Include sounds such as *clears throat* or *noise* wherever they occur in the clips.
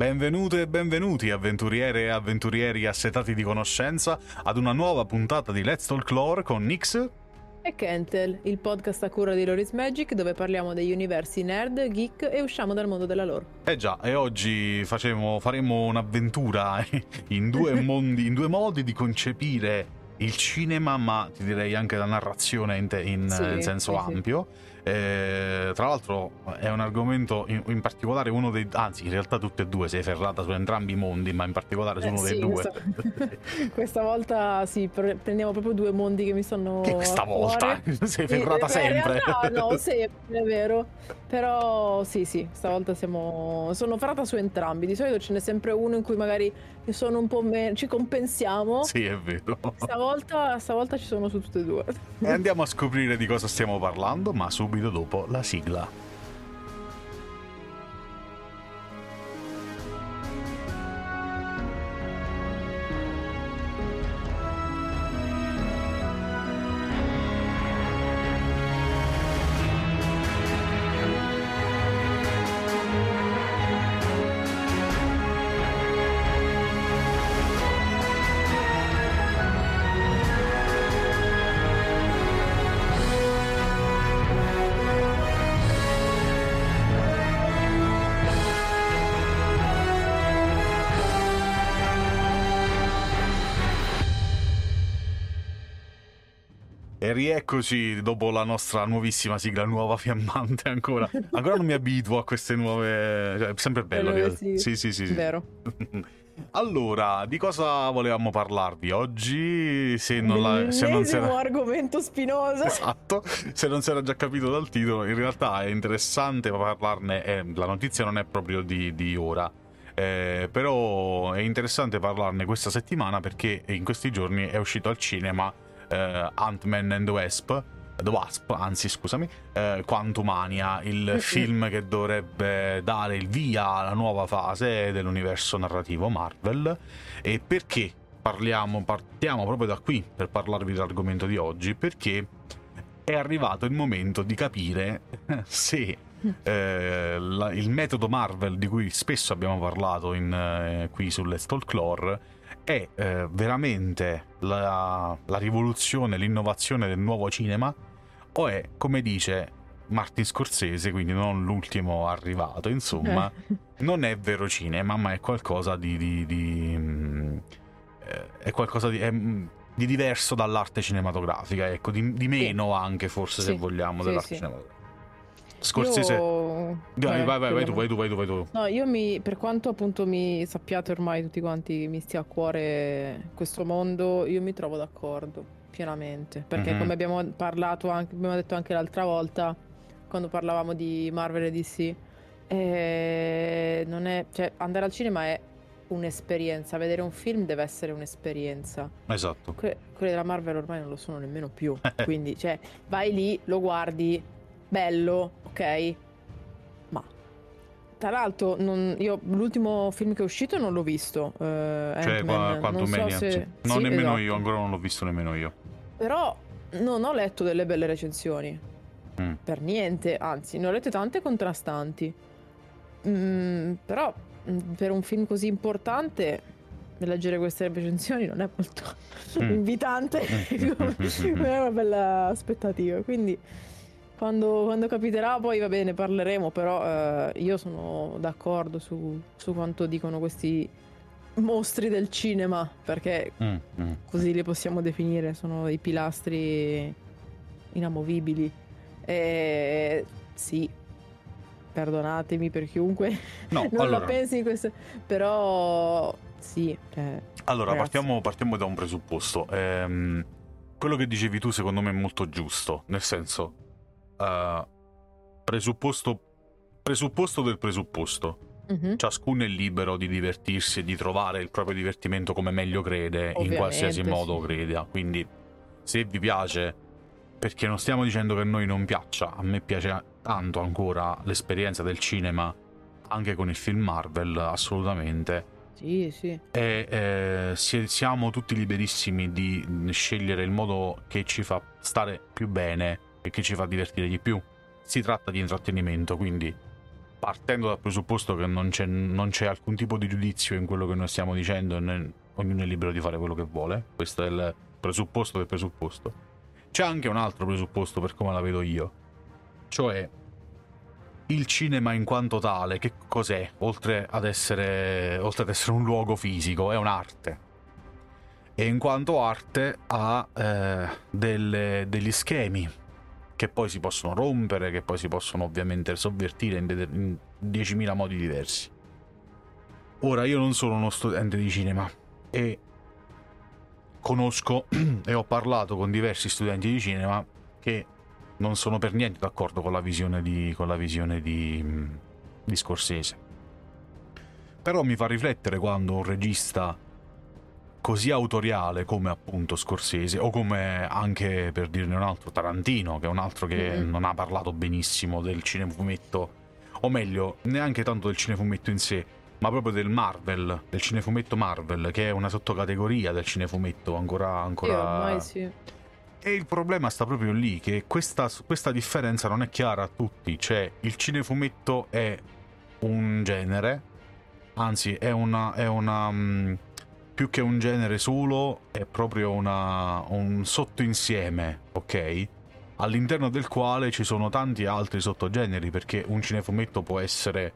Benvenute e benvenuti avventuriere e avventurieri assetati di conoscenza ad una nuova puntata di Let's Talk Lore con Nix e Kentel, il podcast a cura di Loris Magic dove parliamo degli universi nerd, geek e usciamo dal mondo della lore. Eh già, e oggi facemo, faremo un'avventura *laughs* in due, *laughs* mondi, in due modi di concepire il cinema, ma ti direi anche la narrazione in, te, in, sì, in senso sì, ampio. Sì eh, tra l'altro è un argomento in, in, particolare uno dei... anzi in realtà tutte e due sei ferrata su entrambi i mondi, ma in particolare su uno eh, dei sì, due. Questa... *laughs* questa volta sì, prendiamo proprio due mondi che mi sono... Che questa volta *laughs* sei ferrata sì, sempre. No, *laughs* no, sì, è vero. Però sì, sì, stavolta siamo... sono ferrata su entrambi. Di solito ce n'è sempre uno in cui magari sono un po' meno... ci compensiamo. Sì, è vero. Stavolta, stavolta ci sono su tutte e due. E andiamo a scoprire di cosa stiamo parlando, ma subito subito dopo la sigla. E rieccoci dopo la nostra nuovissima sigla, nuova fiammante ancora. *laughs* Ancora non mi abituo a queste nuove... Cioè, è sempre bello. Che... Sì. sì, sì, sì. Vero. *laughs* Allora, di cosa volevamo parlarvi oggi? Se non, la, se non era... argomento spinoso. Esatto, se non si era già capito dal titolo, in realtà è interessante parlarne, eh, la notizia non è proprio di, di ora, eh, però è interessante parlarne questa settimana perché in questi giorni è uscito al cinema uh, Ant-Man and the Wasp, The Wasp, anzi scusami, uh, Quantumania, il mm-hmm. film che dovrebbe dare il via alla nuova fase dell'universo narrativo Marvel. E perché parliamo, partiamo proprio da qui per parlarvi dell'argomento di oggi? Perché è arrivato il momento di capire *laughs* se eh, la, il metodo Marvel di cui spesso abbiamo parlato in, eh, qui sulle Stalklore è eh, veramente la, la rivoluzione, l'innovazione del nuovo cinema o è, come dice Martin Scorsese, quindi non l'ultimo arrivato, insomma, eh. non è vero cinema, ma è qualcosa di... di, di mm, eh, è qualcosa di... È, mm, di diverso dall'arte cinematografica, ecco, di, di meno sì. anche forse sì. se vogliamo dell'arte sì, cinematografica. Scorsese. Io... Vai, eh, vai, vai, vai, tu, vai tu, vai tu, vai tu. No, io mi, per quanto appunto mi sappiate ormai tutti quanti mi stia a cuore questo mondo, io mi trovo d'accordo pienamente. Perché mm-hmm. come abbiamo parlato anche, abbiamo detto anche l'altra volta, quando parlavamo di Marvel e DC, eh, non è, cioè, andare al cinema è un'esperienza, vedere un film deve essere un'esperienza. Esatto. Que- quelle della Marvel ormai non lo sono nemmeno più. *laughs* Quindi, cioè, vai lì, lo guardi, bello, ok? Tra l'altro, non, io l'ultimo film che è uscito non l'ho visto. Uh, cioè, qua, quanto so se... No, sì, nemmeno esatto. io, ancora non l'ho visto nemmeno io. Però non ho letto delle belle recensioni. Mm. Per niente, anzi, ne ho lette tante contrastanti. Mm, però mm, per un film così importante leggere queste recensioni non è molto mm. invitante, mm. *laughs* non è una bella aspettativa. Quindi quando, quando, capiterà poi va bene, parleremo, però eh, io sono d'accordo su, su, quanto dicono questi mostri del cinema, perché mm, mm. così li possiamo definire, sono dei pilastri inamovibili. E sì, perdonatemi per chiunque no, *laughs* non allora. la pensi in questo, però sì. Cioè, allora, partiamo, partiamo, da un presupposto. Ehm, quello che dicevi tu secondo me è molto giusto, nel senso uh, presupposto, presupposto del presupposto. Uh-huh. Ciascuno è libero di divertirsi e di trovare il proprio divertimento come meglio crede, Ovviamente, in qualsiasi modo creda. Quindi, se vi piace, perché non stiamo dicendo che a noi non piaccia, a me piace tanto ancora l'esperienza del cinema, anche con il film Marvel, assolutamente. Sì, sì. E eh, siamo tutti liberissimi di scegliere il modo che ci fa stare più bene e che ci fa divertire di più. Si tratta di intrattenimento, quindi partendo dal presupposto che non c'è, non c'è, alcun tipo di giudizio in quello che noi stiamo dicendo, ne, ognuno è libero di fare quello che vuole, questo è il presupposto del presupposto. C'è anche un altro presupposto per come la vedo io, cioè il cinema in quanto tale, che cos'è? Oltre ad essere, oltre ad essere un luogo fisico, è un'arte. E in quanto arte ha eh, delle, degli schemi che poi si possono rompere, che poi si possono ovviamente sovvertire in, de- in 10.000 modi diversi. Ora, io non sono uno studente di cinema e conosco *clears throat* e ho parlato con diversi studenti di cinema che non sono per niente d'accordo con la visione di, la visione di, di Scorsese. Però mi fa riflettere quando un regista così autoriale come appunto Scorsese o come anche per dirne un altro Tarantino che è un altro che mm-hmm. non ha parlato benissimo del cinefumetto o meglio neanche tanto del cinefumetto in sé ma proprio del Marvel del cinefumetto Marvel che è una sottocategoria del cinefumetto ancora ancora sì, ormai sì. e il problema sta proprio lì che questa, questa differenza non è chiara a tutti cioè il cinefumetto è un genere anzi è una, è una um, più che un genere solo, è proprio una, un sottoinsieme, ok? All'interno del quale ci sono tanti altri sottogeneri, perché un cinefumetto può essere,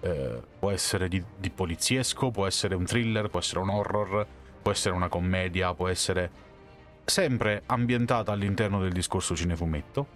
eh, può essere di, di poliziesco, può essere un thriller, può essere un horror, può essere una commedia, può essere sempre ambientata all'interno del discorso cinefumetto,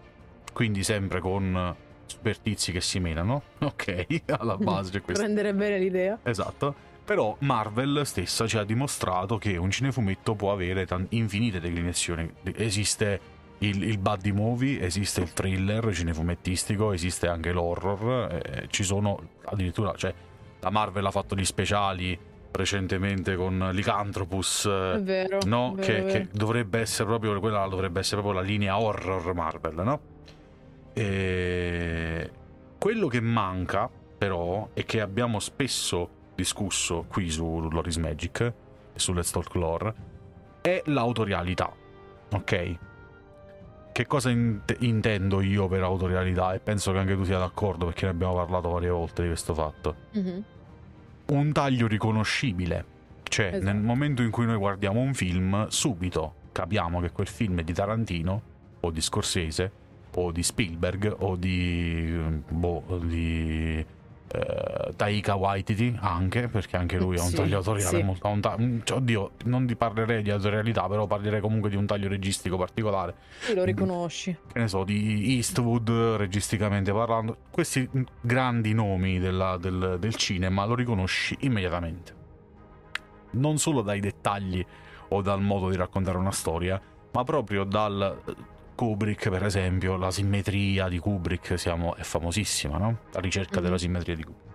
quindi sempre con supertizi che si menano, *laughs* ok? Alla base questo. Prendere bene l'idea. Esatto. Però Marvel stessa ci ha dimostrato che un cinefumetto può avere t- infinite declinazioni. Esiste il, il buddy movie, esiste il thriller cinefumettistico, esiste anche l'horror, eh, ci sono addirittura, cioè la Marvel ha fatto gli speciali recentemente con Lycanthropus, è vero, no? vero, che, vero. che, dovrebbe essere proprio quella dovrebbe essere proprio la linea horror Marvel, no? E quello che manca però e che abbiamo spesso discusso qui su Loris Magic e su Let's Talk Lore è l'autorialità. Ok? Che cosa int- intendo io per autorialità? E penso che anche tu sia d'accordo perché ne abbiamo parlato varie volte di questo fatto. Mm-hmm. Un taglio riconoscibile. Cioè, Esatto. nel momento in cui noi guardiamo un film, subito capiamo che quel film è di Tarantino o di Scorsese o di Spielberg o di boh, di eh, Taika Waititi anche perché anche lui ha un Sì, taglio autoriale sì. molto, un ta- mm, cioè, oddio non di parlerei di autorialità però parlerei comunque di un taglio registico particolare Sì, lo riconosci. che ne so di Eastwood registicamente parlando questi grandi nomi della- del, del cinema lo riconosci immediatamente non solo dai dettagli o dal modo di raccontare una storia ma proprio dal Kubrick, per esempio, la simmetria di Kubrick siamo, è famosissima, no? La ricerca Mhm. della simmetria di Kubrick.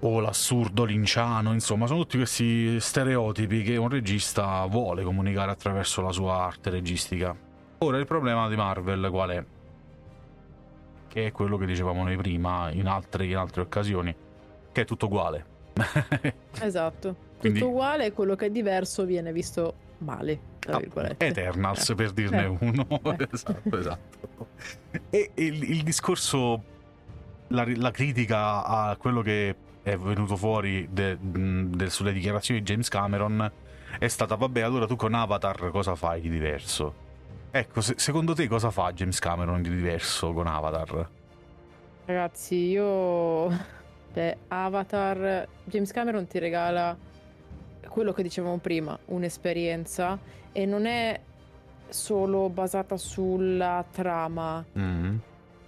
O l'assurdo linciano, insomma, sono tutti questi stereotipi che un regista vuole comunicare attraverso la sua arte registica. Ora il problema di Marvel qual è? Che è quello che dicevamo noi prima, in altre, in altre occasioni, che è tutto uguale. *laughs* Esatto. Quindi- Tutto uguale, quello che è diverso viene visto male, tra virgolette. Eternals Eh. per dirne Eh. uno. *laughs* Eh. esatto, esatto. E il, il discorso, la, la critica a quello che è venuto fuori de- del- sulle dichiarazioni di James Cameron è stata, vabbè, allora tu con Avatar cosa fai di diverso? Ecco, se- secondo te cosa fa James Cameron di diverso con Avatar? Ragazzi, io... Beh, Avatar... James Cameron ti regala quello che dicevamo prima, un'esperienza e non è solo basata sulla trama, Mm.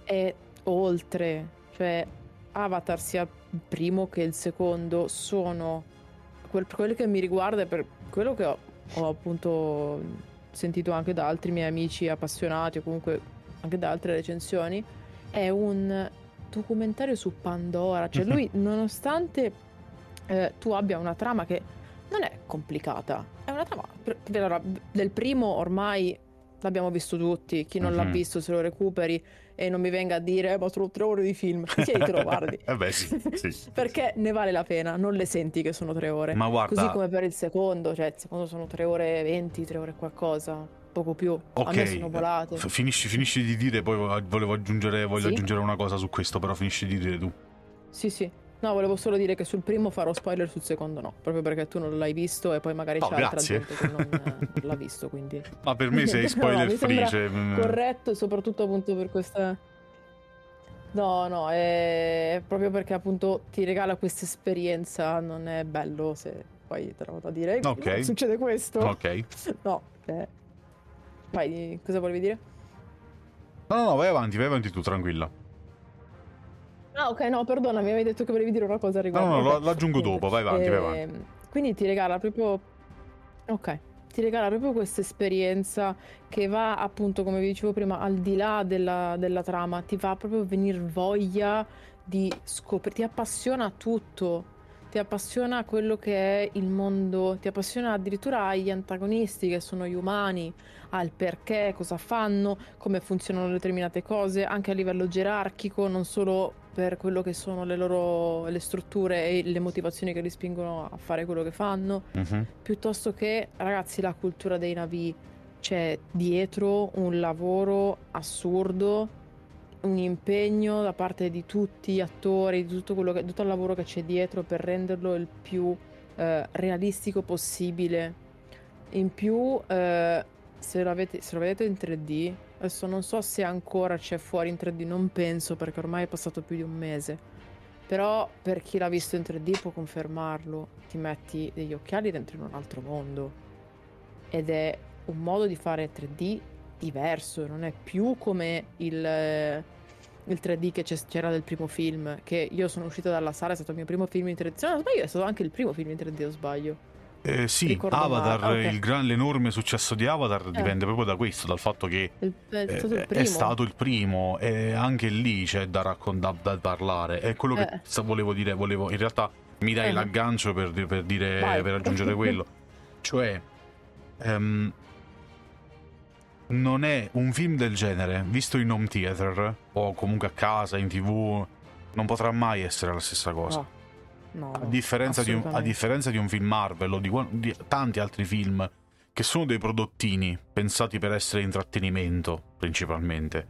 è oltre. Cioè, Avatar sia il primo che il secondo sono... quel- quello che mi riguarda e per quello che ho, ho appunto sentito anche da altri miei amici appassionati o comunque anche da altre recensioni, è un documentario su Pandora. Cioè lui, *laughs* nonostante eh, tu abbia una trama che non è complicata, è una trama... allora, del primo ormai l'abbiamo visto tutti, chi non l'ha Mhm. visto se lo recuperi e non mi venga a dire "Eh, ma sono tre ore di film, sì, te lo guardi. *laughs* Eh beh, sì, sì. *laughs* Perché ne vale la pena, non le senti che sono tre ore. Ma guarda, Così come per il secondo, cioè il secondo sono tre ore e venti, tre ore e qualcosa. poco più. Ok, A me sono volate. F- finisci, finisci di dire, poi volevo aggiungere, voglio Sì? aggiungere una cosa su questo, però finisci di dire tu. Sì, sì. No, volevo solo dire che sul primo farò spoiler, sul secondo no. Proprio perché tu non l'hai visto e poi magari No, c'è altra grazie. gente che non eh, l'ha visto, quindi... Ma per me *laughs* sei No, spoiler mi free. cioè, mm, Corretto, soprattutto appunto per questa... No, no, è proprio perché appunto ti regala questa esperienza, non è bello se poi te la vado a dire. "Eh, Ok. *laughs* Succede questo? Ok. *laughs* No, eh. Vai, cosa volevi dire? No, no, no, vai avanti, vai avanti tu, tranquilla. Ah, ok, no, perdonami, avevi detto che volevi dire una cosa a riguardo. No, no, ok. lo- dopo, vai avanti, vai avanti. Ehm, Quindi ti regala proprio... Ok, ti regala proprio questa esperienza che va appunto, come vi dicevo prima, al di là della, della trama, ti fa proprio venire voglia di scoprire, ti appassiona tutto, ti appassiona quello che è il mondo, ti appassiona addirittura agli antagonisti che sono gli umani, al perché, cosa fanno, come funzionano determinate cose, anche a livello gerarchico, non solo per quello che sono le loro le strutture e le motivazioni che li spingono a fare quello che fanno, Mhm. piuttosto che ragazzi la cultura dei Navi c'è dietro un lavoro assurdo, un impegno da parte di tutti gli attori, di tutto, quello che, tutto il lavoro che c'è dietro per renderlo il più eh, realistico possibile. In più, eh, se, lo avete, se lo vedete in 3D, adesso non so se ancora c'è fuori in 3D, non penso perché ormai è passato più di un mese. Però per chi l'ha visto in 3D può confermarlo, ti metti degli occhiali dentro in un altro mondo ed è un modo di fare 3D diverso, non è più come il, eh, il 3D che c'era del primo film, che io sono uscita dalla sala, è stato il mio primo film in 3D, se non sbaglio è stato anche il primo film in 3D, o sbaglio. Eh, sì, Avatar, male, ok. il gran- l'enorme successo di Avatar dipende proprio da questo, dal fatto che è eh, stato il è primo. stato il primo e anche lì c'è da raccontare, da parlare. È quello che Eh. volevo dire, volevo, in realtà mi dai Eh. l'aggancio per, per dire, Vai. per aggiungere quello. *laughs* Cioè, ehm, non è un film del genere, visto in home theater o comunque a casa, in tv, non potrà mai essere la stessa cosa. No. No, A differenza, di un, a differenza di un film Marvel o di, di tanti altri film che sono dei prodottini pensati per essere intrattenimento principalmente,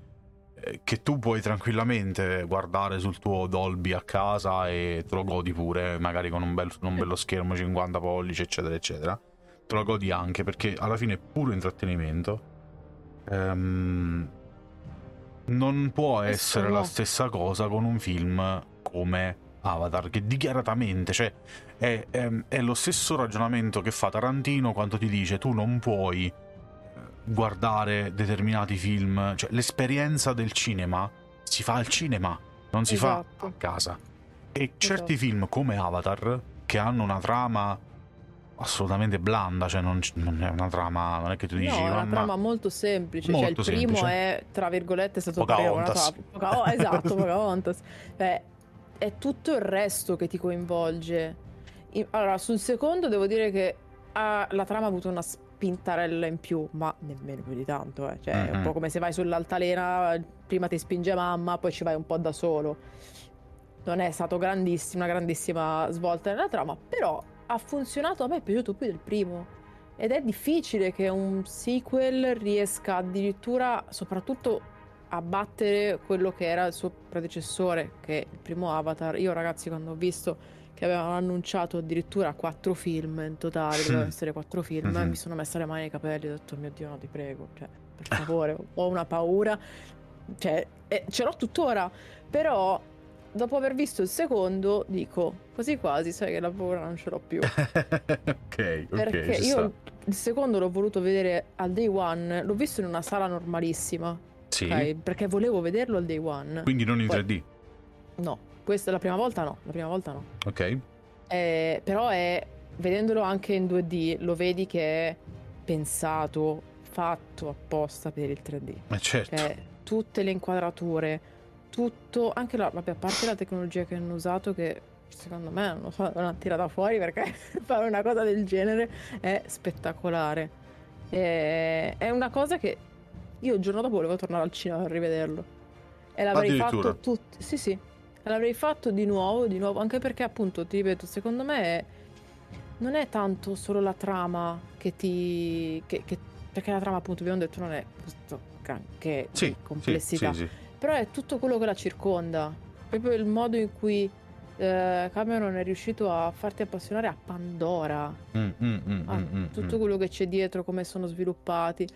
eh, che tu puoi tranquillamente guardare sul tuo Dolby a casa e te lo godi pure, magari con un, bel- un bello schermo 50 pollici, eccetera, eccetera. Te lo godi anche perché alla fine è puro intrattenimento. Ehm, non può essere la stessa cosa con un film come Avatar, che dichiaratamente, cioè, è, è- è lo stesso ragionamento che fa Tarantino quando ti dice tu non puoi eh, guardare determinati film, cioè l'esperienza del cinema si fa al cinema, non si Esatto. fa a casa. E certi Esatto. film come Avatar, che hanno una trama assolutamente blanda, cioè non, non è una trama, non è che tu dici... No, è una "Mamma, trama molto semplice. cioè, Molto il primo semplice. è, tra virgolette, è stato Pocahontas. paragonato a- Poca- oh, esatto, Pocahontas. Cioè, è tutto il resto che ti coinvolge. In- allora, sul secondo devo dire che ha- la trama ha avuto una spintarella in più, ma nemmeno più di tanto. eh. Cioè, è un po' come se vai sull'altalena, prima ti spinge mamma, poi ci vai un po' da solo. Non è stato grandissima, una grandissima svolta nella trama, però ha funzionato, a me è piaciuto più del primo. Ed è difficile che un sequel riesca addirittura, soprattutto, a battere quello che era il suo predecessore, che è il primo Avatar. Io, ragazzi, quando ho visto che avevano annunciato addirittura quattro film in totale, dovevano essere quattro film, Mhm. mi sono messa le mani nei capelli e ho detto, mio Dio, no, ti prego, cioè, per favore, ho una paura. Cioè, eh, ce l'ho tuttora, però dopo aver visto il secondo, dico, quasi quasi, sai che la paura non ce l'ho più. *laughs* ok, Perché ci io il secondo l'ho voluto vedere al day one, l'ho visto in una sala normalissima, Sì, ok? Perché volevo vederlo al day one. quindi non in Poi- 3D, No, questa la prima volta no, la prima volta no. ok? Eh, però è, vedendolo anche in 2D, lo vedi che è pensato, fatto apposta per il 3D. Ma certo. Cioè, tutte le inquadrature, tutto, anche la, vabbè, a parte la tecnologia che hanno usato che secondo me non so, l'hanno tirata fuori perché *laughs* fare una cosa del genere è spettacolare. E- è una cosa che io il giorno dopo volevo tornare al cinema per rivederlo. E l'avrei fatto tutti. Sì, sì. E l'avrei fatto di nuovo, di nuovo, anche perché appunto, ti ripeto, secondo me non è tanto solo la trama che ti, che, che perché la trama appunto abbiamo detto non è questo che sì, complessità, sì, sì, però è tutto quello che la circonda, proprio il modo in cui eh, Cameron è riuscito a farti appassionare a Pandora, mm, mm, mm, a mm, tutto mm. quello che c'è dietro, come sono sviluppati.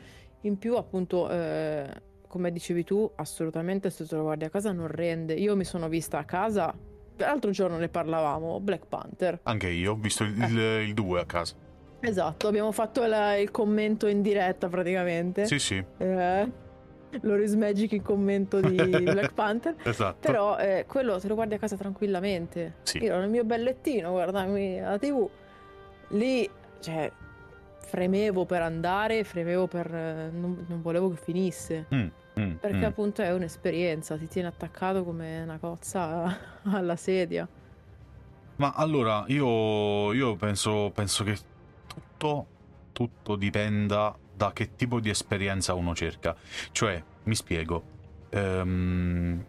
In più, appunto, eh, come dicevi tu, assolutamente se te lo guardi a casa non rende. Io mi sono vista a casa, l'altro giorno ne parlavamo, Black Panther. Anche io ho visto il 2 a casa. Esatto, abbiamo fatto la- il commento in diretta praticamente. Sì, sì, Eh, Loris Magic in commento di *laughs* Black Panther. esatto. Però eh, quello te lo guardi a casa tranquillamente. Sì. Io ero nel mio bel lettino, guardarmi la tv. Lì, cioè, fremevo per andare, fremevo per... eh, non, non volevo che finisse. Mm, mm, Perché mm. appunto è un'esperienza, ti tiene attaccato come una cozza *laughs* alla sedia. Ma allora, io, io penso, penso che tutto, tutto dipenda da che tipo di esperienza uno cerca. Cioè, mi spiego, ehm,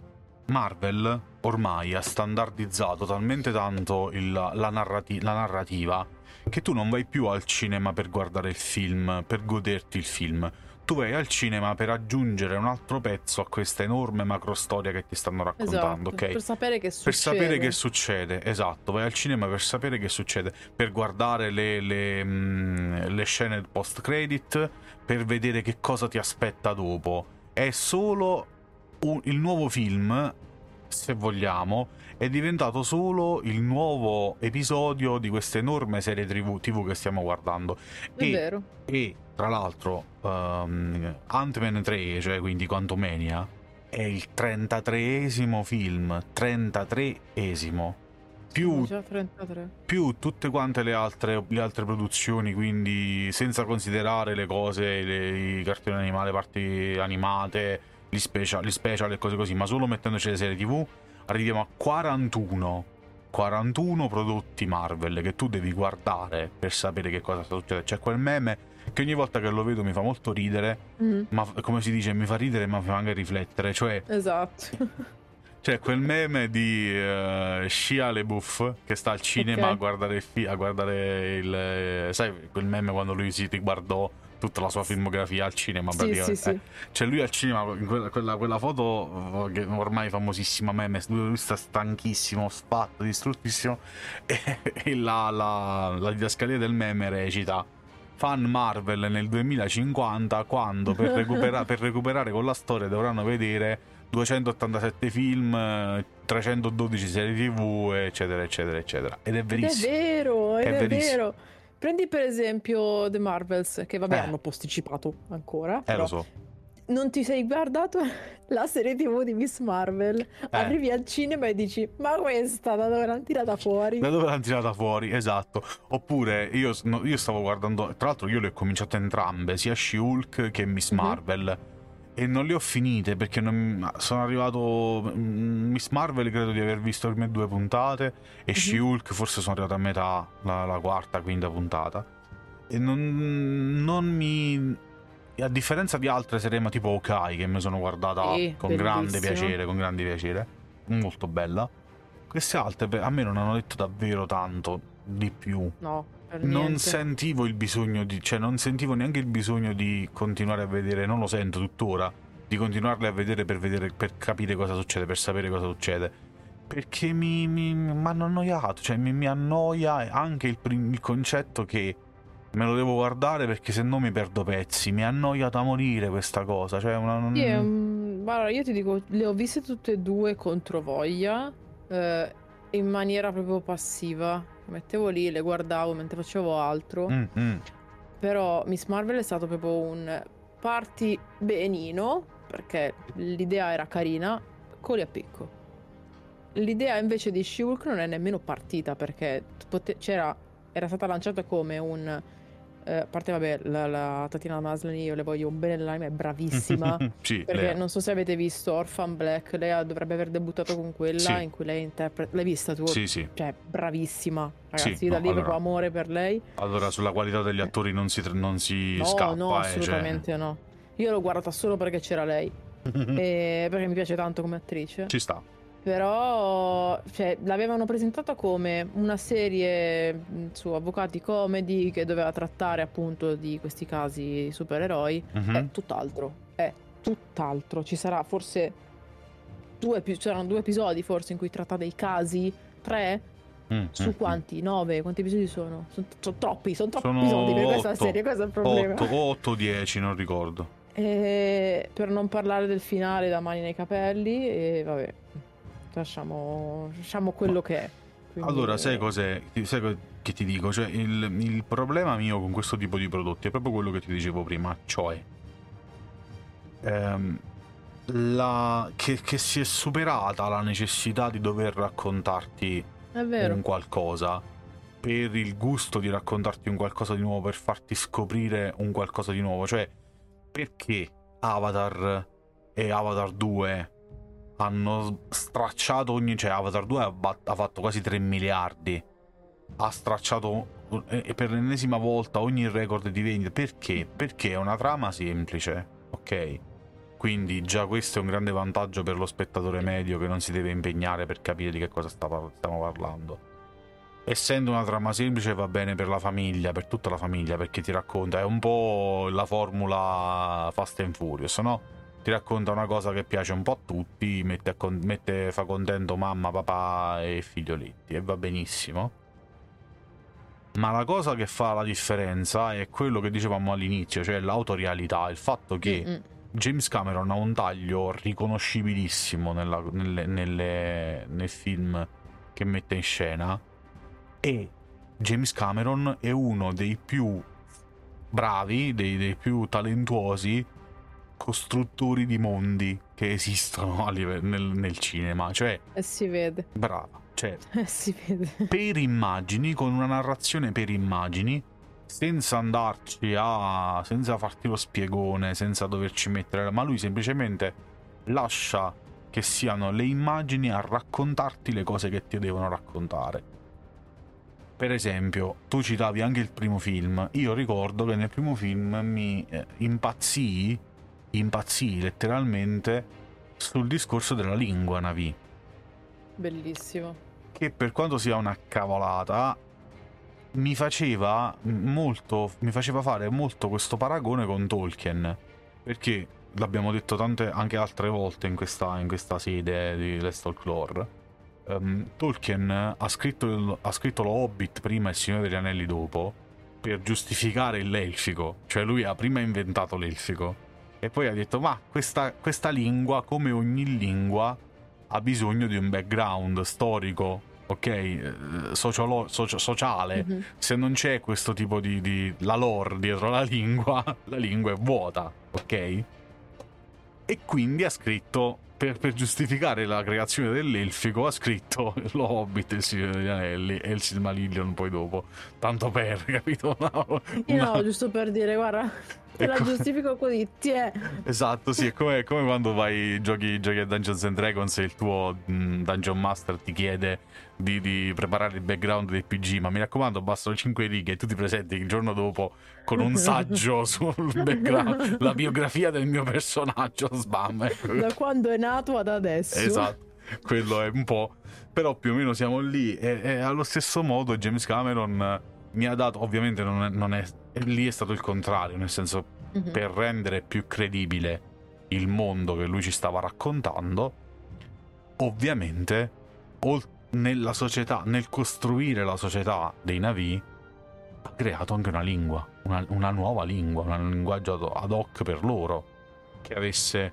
Marvel ormai ha standardizzato talmente tanto il- la, narrati- la narrativa che tu non vai più al cinema per guardare il film, per goderti il film. Tu vai al cinema per aggiungere un altro pezzo a questa enorme macro storia che ti stanno raccontando, Esatto, ok? per sapere che succede. Per sapere che succede, esatto, vai al cinema per sapere che succede, per guardare le, le, mm, le scene post credit, per vedere che cosa ti aspetta dopo. È solo un- il nuovo film, se vogliamo, è diventato solo il nuovo episodio di questa enorme serie TV, che stiamo guardando. È E- vero. e tra l'altro um, Ant-Man 3, cioè quindi Quantumania, è il 33esimo film, 33esimo. Più, Sono già 33. più tutte quante le altre, le altre produzioni, quindi senza considerare le cose, le- i cartoni animati, le parti animate, gli special, gli special e cose così, ma solo mettendoci le serie TV, arriviamo a 41. 41 prodotti Marvel che tu devi guardare per sapere che cosa sta succedendo. C'è quel meme che ogni volta che lo vedo mi fa molto ridere, Mhm, ma come si dice, mi fa ridere ma mi fa anche riflettere. Cioè, Esatto. c'è quel meme di uh, Shia LeBouf che sta al cinema Ok. a guardare il fi- a guardare il eh, sai quel meme quando lui si guardò tutta la sua filmografia al cinema sì, sì, sì. Eh, c'è lui al cinema in quella, quella- quella foto eh, che ormai famosissima meme lui sta stanchissimo sfatto distruttissimo *laughs* e, e la, la, la didascalia del meme recita fan Marvel nel 2050 quando per, recupera- per recuperare con la storia dovranno vedere 287 film eh, 312 serie tv eccetera eccetera eccetera ed è Ed è verissimo vero, È è, verissimo. vero. Prendi per esempio The Marvels, che vabbè Eh. hanno posticipato ancora. eh lo so Non ti sei guardato *laughs* la serie TV di Miss Marvel? Eh. Arrivi al cinema e dici, ma questa da dove l'hanno tirata fuori? Da dove l'hanno tirata fuori, esatto. Oppure io, no, io stavo guardando, tra l'altro io le ho cominciate entrambe, sia She-Hulk che Miss Mhm. Marvel. E non le ho finite perché non- sono arrivato. mm, Miss Marvel credo di aver visto le mie due puntate. E Mhm. She-Hulk forse sono arrivato a metà, la, la quarta, quinta puntata. E non, non mi. A differenza di altre serie, ma tipo Okai, che mi sono guardata Sì, con grande piacere, con grande piacere, molto bella. Queste altre a me non hanno detto davvero tanto di più. No, Non sentivo il bisogno di. cioè, non sentivo neanche il bisogno di continuare a vedere, non lo sento tuttora. Di continuarle a vedere per, vedere per capire cosa succede, per sapere cosa succede. Perché mi, mi, hanno annoiato, cioè mi, mi annoia anche il, il concetto che me lo devo guardare perché se no mi perdo pezzi. Mi annoia da morire questa cosa. Cioè, una, non- Sì, un- guarda, io ti dico, le ho viste tutte e due contro voglia, eh, in maniera proprio passiva. Mettevo lì, le guardavo mentre facevo altro. Mm, mm. Però Miss Marvel è stato proprio un party benino, perché l'idea era carina, coli a picco. L'idea invece di She-Hulk non è nemmeno partita, perché pote- c'era, era stata lanciata come un... eh, a parte, vabbè, la, la Tatiana Maslany, io le voglio un bene nell'anima, è bravissima. *laughs* sì, Perché Lea. non so se avete visto Orphan Black, lei dovrebbe aver debuttato con quella Sì. in cui lei interpreta... L'hai vista tu? Sì, sì. Cioè, bravissima. Ragazzi, Sì, da no, lì proprio allora- amore per lei. Allora, sulla qualità degli attori non si, non si No, scappa. no, eh, cioè. assolutamente no. Io l'ho guardata solo perché c'era lei. *laughs* e perché mi piace tanto come attrice. Ci sta. Però cioè, l'avevano presentata come una serie su avvocati comedy che doveva trattare appunto di questi casi supereroi. Uh-huh. È tutt'altro, è tutt'altro. Ci sarà forse due, c'erano due episodi forse in cui tratta dei casi, tre, Mm, su mm, quanti? 9? Quanti episodi sono? Sono, sono troppi, sono troppi sono episodi per questa serie, questo è il problema. 8 o 8 10, non ricordo. E per non parlare del finale da mani nei capelli, e vabbè, lasciamo, lasciamo quello che è. Quindi... Allora, sai cos'è? Sai che ti dico? Cioè, il, il problema mio con questo tipo di prodotti è proprio quello che ti dicevo prima, cioè ehm, la, che, che, si è superata la necessità di dover raccontarti un qualcosa per il gusto di raccontarti un qualcosa di nuovo, per farti scoprire un qualcosa di nuovo. Cioè, perché Avatar e Avatar 2 hanno stracciato ogni... cioè Avatar 2 ha, ha fatto quasi 3 miliardi, ha stracciato e per l'ennesima volta ogni record di vendita. Perché? Perché è una trama semplice, ok? Quindi già questo è un grande vantaggio per lo spettatore medio che non si deve impegnare per capire di che cosa stiamo parlando. Essendo una trama semplice va bene per la famiglia, per tutta la famiglia, perché ti racconta, è un po' la formula Fast and Furious, no? Ti racconta una cosa che piace un po' a tutti, mette, mette fa contento mamma, papà e figlioletti e va benissimo. Ma la cosa che fa la differenza è quello che dicevamo all'inizio, cioè l'autorialità, il fatto che... Mm-mm James Cameron ha un taglio riconoscibilissimo nella, nelle, nelle, nel film che mette in scena e James Cameron è uno dei più bravi, dei, dei più talentuosi costruttori di mondi che esistono livello, nel, nel, cinema. Cioè, e si vede. Brava. Cioè, *laughs* si vede. per immagini, con una narrazione per immagini, senza andarci a senza farti lo spiegone, senza doverci mettere, ma lui semplicemente lascia che siano le immagini a raccontarti le cose che ti devono raccontare. Per esempio, tu citavi anche il primo film. Io ricordo che nel primo film mi eh, impazzii, impazzii letteralmente sul discorso della lingua Navi. Bellissimo. Che per quanto sia una cavolata, mi faceva molto mi faceva fare molto questo paragone con Tolkien perché l'abbiamo detto tante anche altre volte in questa, in questa sede di Let's Folklore um, Tolkien ha scritto, ha scritto lo Hobbit prima e il Signore degli Anelli dopo per giustificare l'elfico cioè lui ha prima inventato l'elfico e poi ha detto ma questa, questa lingua come ogni lingua ha bisogno di un background storico ok, eh, sociolo- socio- sociale, mm-hmm. se non c'è questo tipo di, di, la lore dietro la lingua, *laughs* la lingua è vuota, ok? E quindi ha scritto, per, per giustificare la creazione dell'elfico, ha scritto *laughs* lo Hobbit, il Signore degli Anelli e il Silmarillion poi dopo, tanto per, *laughs* capito? No, una... no giusto per dire, guarda Te la ecco. giustifico così, tiè. Esatto, sì, è come, come quando vai giochi, giochi a Dungeons and Dragons e il tuo mh, Dungeon Master ti chiede di, di, preparare il background del PG, ma mi raccomando, bastano 5 righe e tu ti presenti il giorno dopo con un saggio *laughs* sul background, la biografia del mio personaggio, sbam. Ecco. Da quando è nato ad adesso. Esatto, quello è un po'... Però più o meno siamo lì e, e allo stesso modo James Cameron mi ha dato, ovviamente non è, non è lì è stato il contrario, nel senso mm-hmm. per rendere più credibile il mondo che lui ci stava raccontando, ovviamente nella società, nel costruire la società dei Navi, ha creato anche una lingua, una, una nuova lingua, un linguaggio ad hoc per loro, che avesse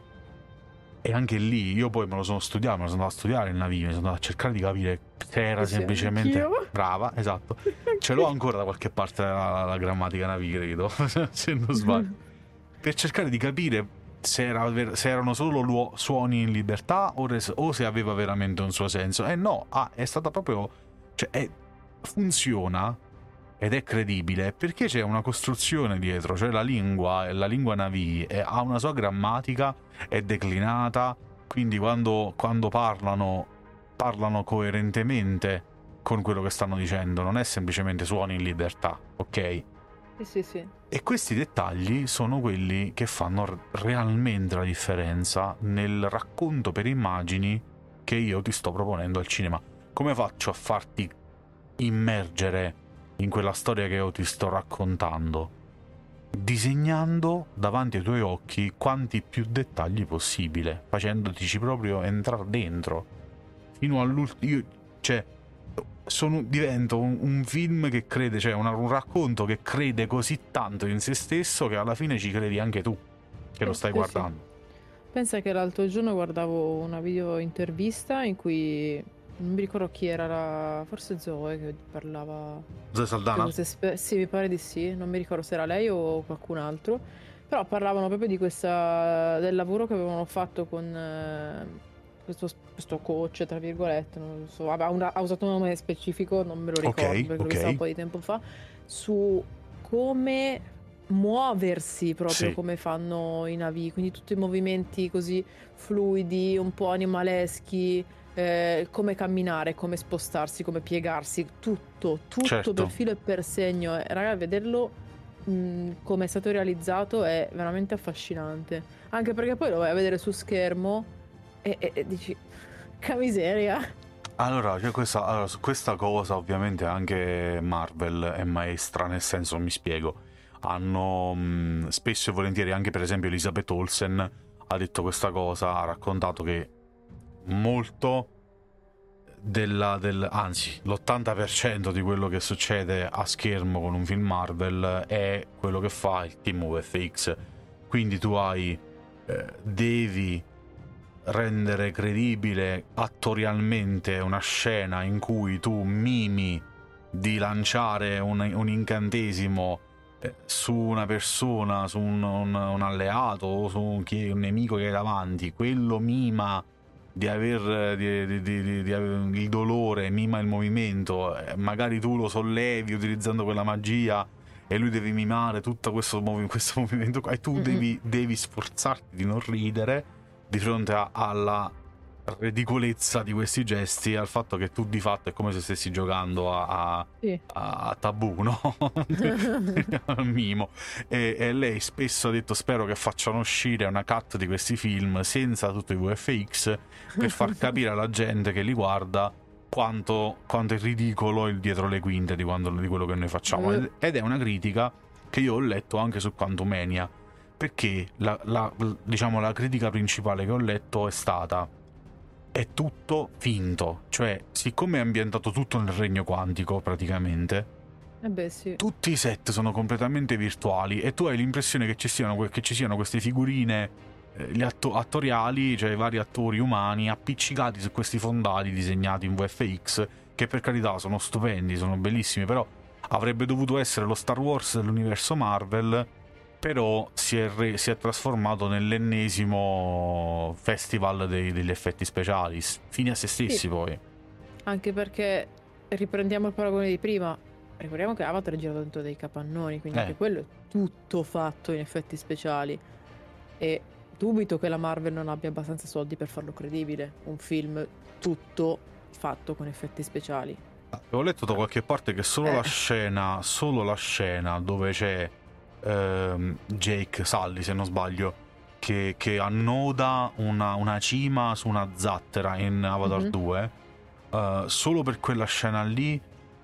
e anche lì io poi me lo sono studiato, me lo sono andato a studiare il Navi, mi sono andato a cercare di capire se era sì, semplicemente anch'io. brava, esatto. *laughs* Ce l'ho ancora da qualche parte la, la grammatica Navi, credo, *laughs* se non sbaglio. *laughs* per cercare di capire se, era, se erano solo luo, suoni in libertà o, res, o, se aveva veramente un suo senso. E eh no, ah, è stata proprio... Cioè, è, funziona ed è credibile perché c'è una costruzione dietro, cioè la lingua, la lingua Navi è, ha una sua grammatica, è declinata, quindi quando, quando parlano, parlano coerentemente con quello che stanno dicendo, non è semplicemente suoni in libertà, ok? Sì, sì, sì. E questi dettagli sono quelli che fanno realmente la differenza nel racconto per immagini che io ti sto proponendo al cinema. Come faccio a farti immergere in quella storia che io ti sto raccontando? Disegnando davanti ai tuoi occhi quanti più dettagli possibile, facendotici proprio entrare dentro. Fino all'ultimo. Cioè, sono, divento un, un, film che crede, cioè un, un, racconto che crede così tanto in se stesso che alla fine ci credi anche tu che lo stai sì, guardando. Pensa che l'altro giorno guardavo una video intervista in cui non mi ricordo chi era, la... forse Zoe che parlava. Zoe Saldana? Spe... Sì, mi pare di sì, non mi ricordo se era lei o qualcun altro. Però parlavano proprio di questa... del lavoro che avevano fatto con eh, questo, questo, coach, tra virgolette, non so, vabbè, una... ha usato un nome specifico, non me lo ricordo okay, perché okay. un po' di tempo fa, su come muoversi proprio sì. come fanno i navi, quindi tutti i movimenti così fluidi, un po' animaleschi, eh, come camminare, come spostarsi, come piegarsi, tutto, tutto certo. per filo e per segno. Raga, vederlo mh, come è stato realizzato è veramente affascinante. Anche perché poi lo vai a vedere su schermo e, e, e dici, che miseria. Allora, cioè questa, allora, su questa cosa ovviamente anche Marvel è maestra, nel senso, mi spiego hanno mh, spesso e volentieri anche per esempio Elizabeth Olsen ha detto questa cosa, ha raccontato che molto della, del, anzi l'80% di quello che succede a schermo con un film Marvel è quello che fa il team VFX quindi tu hai eh, devi rendere credibile attorialmente una scena in cui tu mimi di lanciare un, un incantesimo su una persona, su un, un, un alleato o su un, un, nemico che è davanti, quello mima di aver di, di, di, il dolore, mima il movimento, eh, magari tu lo sollevi utilizzando quella magia e lui deve mimare tutto questo, movi- *laughs* questo movimento qua e tu mm-hmm. devi, devi, sforzarti di non ridere di fronte a, alla ridicolezza di questi gesti al fatto che tu di fatto è come se stessi giocando a, a, sì. a, tabù, no? *laughs* Mimo. E, e, lei spesso ha detto spero che facciano uscire una cut di questi film senza tutto i VFX per far *laughs* capire alla gente che li guarda quanto, quanto è ridicolo il dietro le quinte di, quando, di quello che noi facciamo. Mm. Ed è una critica che io ho letto anche su Quantumania perché la, la, diciamo, la critica principale che ho letto è stata è tutto finto. Cioè, siccome è ambientato tutto nel regno quantico, praticamente, eh beh, sì. tutti i set sono completamente virtuali e tu hai l'impressione che ci siano, che ci siano queste figurine eh, gli atto- attoriali, cioè i vari attori umani appiccicati su questi fondali disegnati in VFX, che per carità sono stupendi, sono bellissimi, però avrebbe dovuto essere lo Star Wars dell'universo Marvel però si è, re, si è trasformato nell'ennesimo festival dei, degli effetti speciali, fini a se stessi sì. poi. Anche perché riprendiamo il paragone di prima, ricordiamo che Avatar è girato dentro dei capannoni, quindi eh. anche quello è tutto fatto in effetti speciali. E dubito che la Marvel non abbia abbastanza soldi per farlo credibile, un film tutto fatto con effetti speciali. Avevo letto da qualche parte che solo eh. la scena, solo la scena dove c'è ehm, Jake Sully, se non sbaglio, che, che annoda una, una, cima su una zattera in Avatar mm-hmm. 2. Uh, eh, solo per quella scena lì,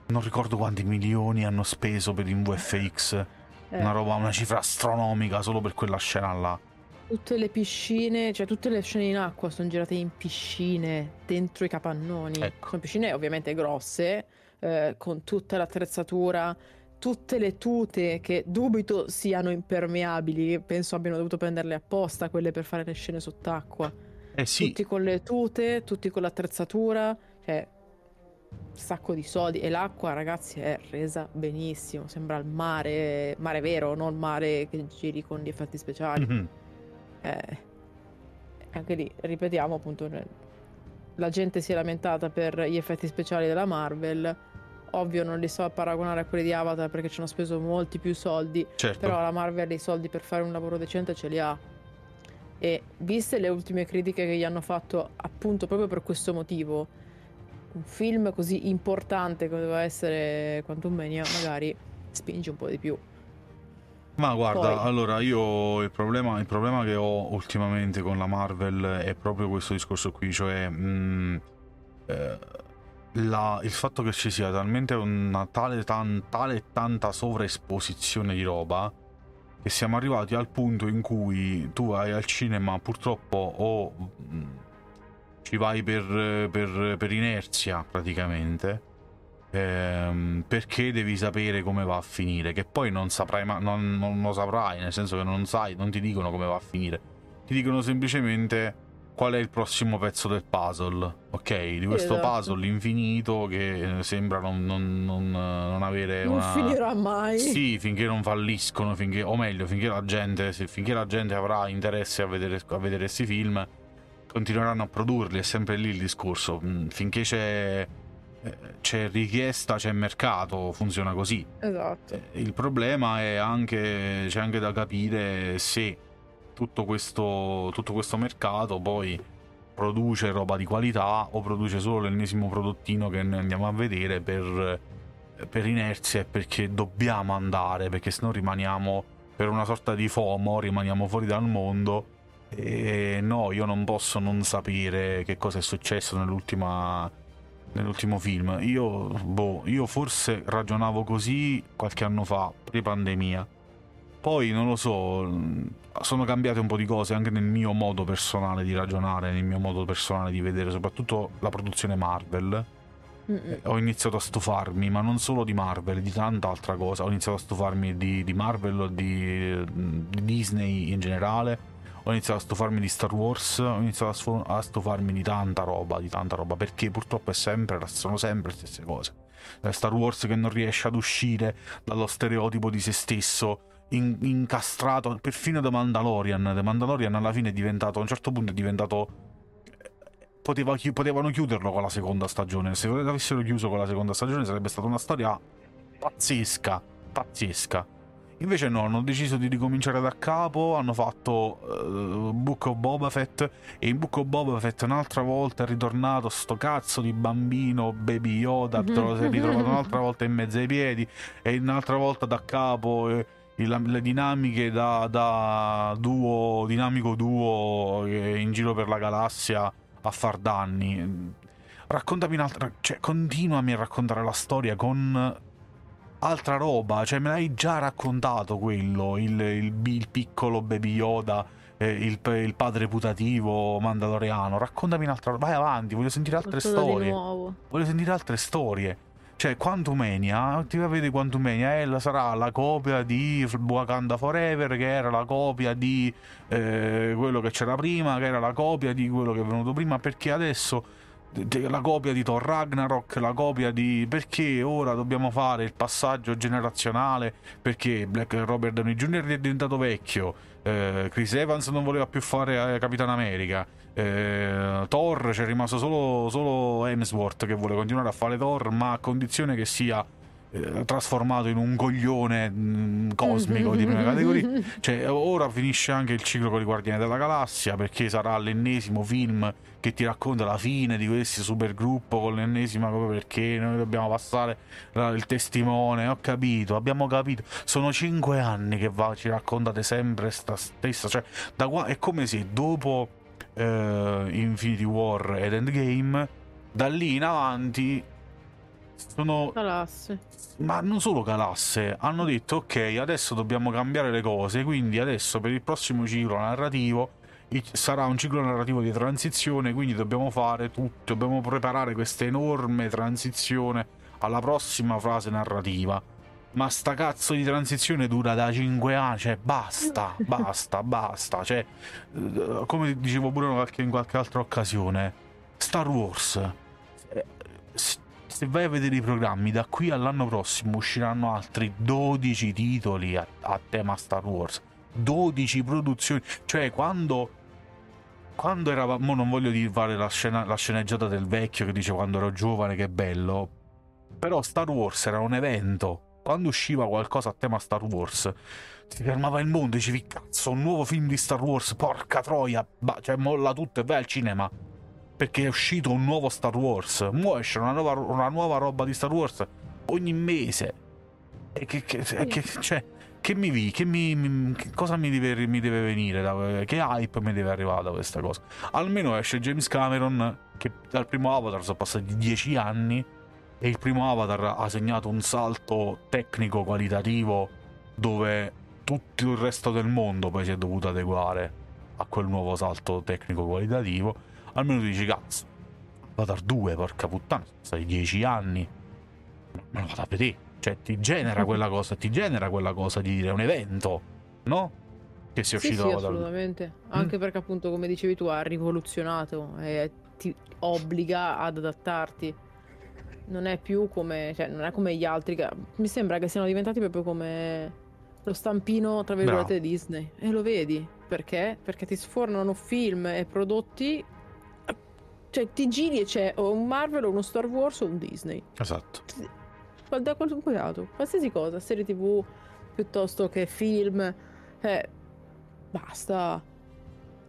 non ricordo quanti milioni hanno speso per in VFX. Eh. Una roba, una cifra astronomica solo per quella scena là. Tutte le piscine, cioè tutte le scene in acqua sono girate in piscine dentro i capannoni. Ecco. Sono piscine ovviamente grosse, eh, con tutta l'attrezzatura tutte le tute che dubito siano impermeabili, penso abbiano dovuto prenderle apposta quelle per fare le scene sott'acqua. Eh sì. Tutti con le tute, tutti con l'attrezzatura, cioè sacco di soldi e l'acqua ragazzi è resa benissimo, sembra il mare, mare vero, non mare che giri con gli effetti speciali. Mm-hmm. Eh, anche lì, ripetiamo appunto, la gente si è lamentata per gli effetti speciali della Marvel Ovvio non li so paragonare a quelli di Avatar perché ci hanno speso molti più soldi, certo. però la Marvel i soldi per fare un lavoro decente ce li ha. E viste le ultime critiche che gli hanno fatto appunto proprio per questo motivo, un film così importante come doveva essere Quantum Mania magari spinge un po' di più. Ma guarda, Poi... allora io il problema, il problema, che ho ultimamente con la Marvel è proprio questo discorso qui, cioè mh, mm, eh, la, il fatto che ci sia talmente una tale, tan, tale tanta sovraesposizione di roba che siamo arrivati al punto in cui tu vai al cinema purtroppo o mm, ci vai per, per, per inerzia praticamente ehm, perché devi sapere come va a finire, che poi non saprai, ma non, non lo saprai, nel senso che non sai, non ti dicono come va a finire, ti dicono semplicemente qual è il prossimo pezzo del puzzle, ok? Di questo esatto. puzzle infinito che eh, sembra non, non, non, non avere non una... finirà mai. Sì, finché non falliscono, finché... o meglio, finché la gente, finché la gente avrà interesse a vedere, a vedere questi film, continueranno a produrli, è sempre lì il discorso. Mm, finché c'è c'è richiesta, c'è mercato, funziona così. Esatto. Eh, il problema è anche, c'è anche da capire se tutto questo, tutto questo mercato poi produce roba di qualità o produce solo l'ennesimo prodottino che noi andiamo a vedere per, per inerzia e perché dobbiamo andare, perché se no rimaniamo per una sorta di FOMO, rimaniamo fuori dal mondo. E no, io non posso non sapere che cosa è successo nell'ultimo film. Io, boh, io forse ragionavo così qualche anno fa, pre-pandemia. Poi non lo so, sono cambiate un po' di cose anche nel mio modo personale di ragionare, nel mio modo personale di vedere soprattutto la produzione Marvel. Mm-mm. Ho iniziato a stufarmi, ma non solo di Marvel, di tanta altra cosa. Ho iniziato a stufarmi di, di Marvel, di, di Disney in generale ho iniziato a stufarmi di Star Wars, ho iniziato a stufarmi di tanta roba, di tanta roba, perché purtroppo sempre, sono sempre le stesse cose. Star Wars che non riesce ad uscire dallo stereotipo di se stesso, in, incastrato, perfino The Mandalorian. The Mandalorian alla fine è diventato, a un certo punto è diventato... Eh, poteva, potevano chiuderlo con la seconda stagione. Se avessero chiuso con la seconda stagione sarebbe stata una storia pazzesca, pazzesca Invece no, hanno deciso di ricominciare da capo, hanno fatto uh, Book of Boba Fett e in Book of Boba Fett un'altra volta è ritornato sto cazzo di bambino Baby Yoda, te lo sei ritrovato un'altra volta in mezzo ai piedi e un'altra volta da capo... Eh, le dinamiche da, da, duo dinamico duo in giro per la galassia a far danni raccontami un'altra cioè continuami a raccontare la storia con altra roba, cioè me l'hai già raccontato quello, il, il, il piccolo Baby Yoda, eh, il, il, padre putativo mandaloriano, raccontami un'altra roba, vai avanti, voglio sentire altre Qualcosa storie. Voglio sentire altre storie. Cioè, Quantumania, ti vedi Quantumania, eh, sarà la copia di Wakanda Forever, che era la copia di eh, quello che c'era prima, che era la copia di quello che è venuto prima, perché adesso la copia di Thor Ragnarok, la copia di perché ora dobbiamo fare il passaggio generazionale perché Black Robert Downey Jr. è diventato vecchio, eh, Chris Evans non voleva più fare eh, Capitan America, eh, Thor c'è rimasto solo, solo Hemsworth che vuole continuare a fare Thor ma a condizione che sia eh, trasformato in un coglione mh, mm, cosmico di prima categoria. *laughs* Cioè, ora finisce anche il ciclo con i Guardiani della Galassia perché sarà l'ennesimo film che ti racconta la fine di questo supergruppo con l'ennesima cosa perché noi dobbiamo passare il testimone. Ho capito, abbiamo capito. Sono cinque anni che va, ci raccontate sempre sta stessa. Cioè, da qua, è come se dopo eh, Infinity War ed Endgame, da lì in avanti sono calasse. Ma non solo calasse, hanno detto ok, adesso dobbiamo cambiare le cose, quindi adesso per il prossimo ciclo narrativo sarà un ciclo narrativo di transizione, quindi dobbiamo fare tutto, dobbiamo preparare questa enorme transizione alla prossima fase narrativa. Ma sta cazzo di transizione dura da 5 anni, cioè basta, *laughs* basta, basta. Cioè, eh, come dicevo pure in qualche altra occasione, Star Wars. Eh, se vai a vedere i programmi, da qui all'anno prossimo usciranno altri 12 titoli a, a tema Star Wars. 12 produzioni. Cioè, quando quando eravamo, non voglio dire fare la, scena, la sceneggiata del vecchio che dice quando ero giovane che bello, però Star Wars era un evento. Quando usciva qualcosa a tema Star Wars, si fermava il mondo e dicevi cazzo, un nuovo film di Star Wars, porca troia, bah, cioè molla tutto e vai al cinema. Perché è uscito un nuovo Star Wars. Mo esce una nuova, una nuova roba di Star Wars ogni mese. E che, che, che, cioè, che mi vi, che mi, mi cosa mi deve, mi deve venire, da, che hype mi deve arrivare da questa cosa. Almeno esce James Cameron, che dal primo Avatar sono passati dieci anni e il primo Avatar ha segnato un salto tecnico qualitativo dove tutto il resto del mondo poi si è dovuto adeguare a quel nuovo salto tecnico qualitativo. Almeno tu dici, cazzo, Avatar 2, porca puttana, sono stati dieci anni. Me lo vado a vedere cioè, ti genera quella *laughs* cosa, ti genera quella cosa di dire un evento, no? Che sia uscito sì, sì, assolutamente. Mm. Anche perché, appunto, come dicevi tu, ha rivoluzionato e ti obbliga ad adattarti. Non è più come, cioè, non è come gli altri. Che, mi sembra che siano diventati proprio come lo stampino, tra virgolette, Bravo. Disney. E lo vedi. Perché? Perché ti sfornano film e prodotti cioè ti giri e c'è o un Marvel o uno Star Wars o un Disney. Esatto da qualunque lato, qualsiasi cosa, serie tv piuttosto che film, eh, basta.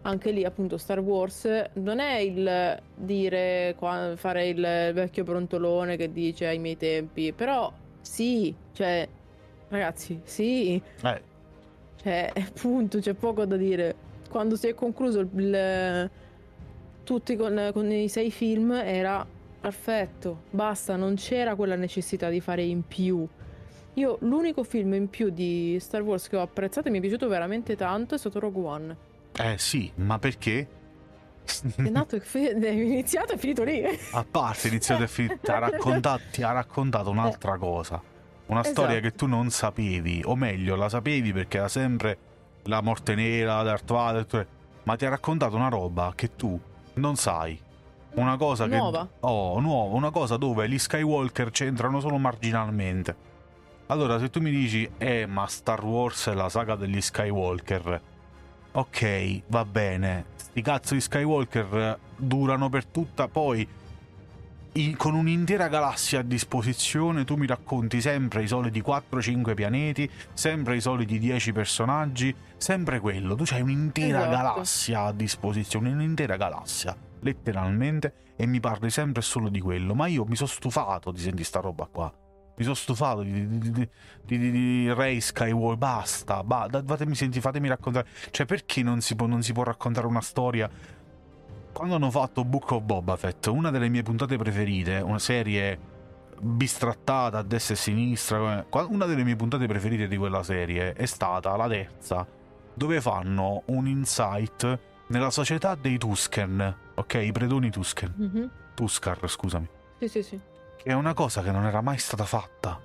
Anche lì, appunto, Star Wars non è il dire, fare il vecchio brontolone che dice ai miei tempi, però sì, cioè, ragazzi, sì. Eh. Cioè, *laughs* appunto, c'è poco da dire. Quando si è concluso il, il tutti con, con i sei film era Perfetto, basta, non c'era quella necessità di fare in più. Io l'unico film in più di Star Wars che ho apprezzato e mi è piaciuto veramente tanto è stato Rogue One. Eh sì, ma perché? È nato, è iniziato e finito lì. A parte iniziato e finito, ti ha raccontato, ti ha raccontato un'altra cosa. Una esatto. storia che tu non sapevi, o meglio, la sapevi perché era sempre la morte nera, Darth Vader, ma ti ha raccontato una roba che tu non sai una cosa nuova. che oh, nuova, una cosa dove gli Skywalker c'entrano solo marginalmente. Allora, se tu mi dici "Eh, ma Star Wars è la saga degli Skywalker". Ok, va bene. Sti cazzo di Skywalker durano per tutta poi in, con un'intera galassia a disposizione tu mi racconti sempre i soliti 4-5 pianeti, sempre i soliti 10 personaggi, sempre quello. Tu c'hai un'intera esatto. galassia a disposizione, un'intera galassia letteralmente, e mi parli sempre solo di quello. Ma io mi sono stufato di sentire sta roba qua. Mi sono stufato di, di, di, di, Ray Skywalker. Basta, ba, fatemi, senti, fatemi raccontare. Cioè, perché non si, può, non si può raccontare una storia? Quando hanno fatto Book of Boba Fett, una delle mie puntate preferite, una serie bistrattata a destra e a sinistra, una delle mie puntate preferite di quella serie è stata la terza, dove fanno un insight nella società dei Tusken, ok? I predoni Tusken. Mm-hmm. Tuscar, scusami. Sì, sì, sì. È una cosa che non era mai stata fatta.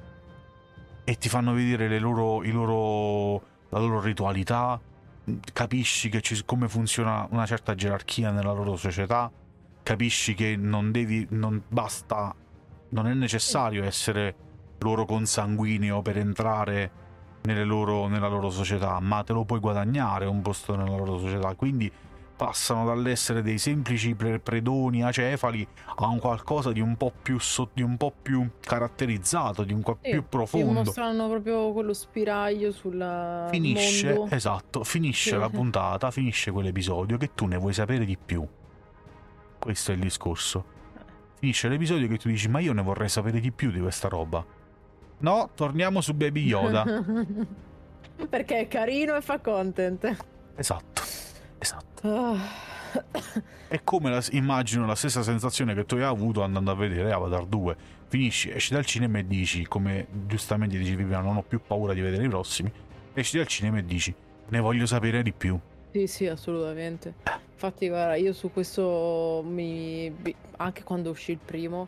E ti fanno vedere loro, loro, la loro ritualità, capisci ci, come funziona una certa gerarchia nella loro società, capisci che non devi, non basta, non è necessario essere loro consanguineo per entrare loro, nella loro società, ma te lo puoi guadagnare un posto nella loro società. Quindi passano dall'essere dei semplici predoni acefali a un qualcosa di un po' più, so, di un po più caratterizzato, di un po' sì, più profondo. mostrano proprio quello spiraglio sul finisce, mondo. Esatto, finisce sì. la puntata, finisce quell'episodio che tu ne vuoi sapere di più. Questo è il discorso. Finisce l'episodio che tu dici ma io ne vorrei sapere di più di questa roba. No, torniamo su Baby Yoda. *laughs* Perché è carino e fa content. Esatto. Oh. È come la, immagino la stessa sensazione che tu hai avuto andando a vedere Avatar 2. Finisci, esci dal cinema e dici, come giustamente dicevi prima, non ho più paura di vedere i prossimi. Esci dal cinema e dici, ne voglio sapere di più. Sì, sì, assolutamente. Infatti, guarda, io su questo mi... anche quando uscì il primo,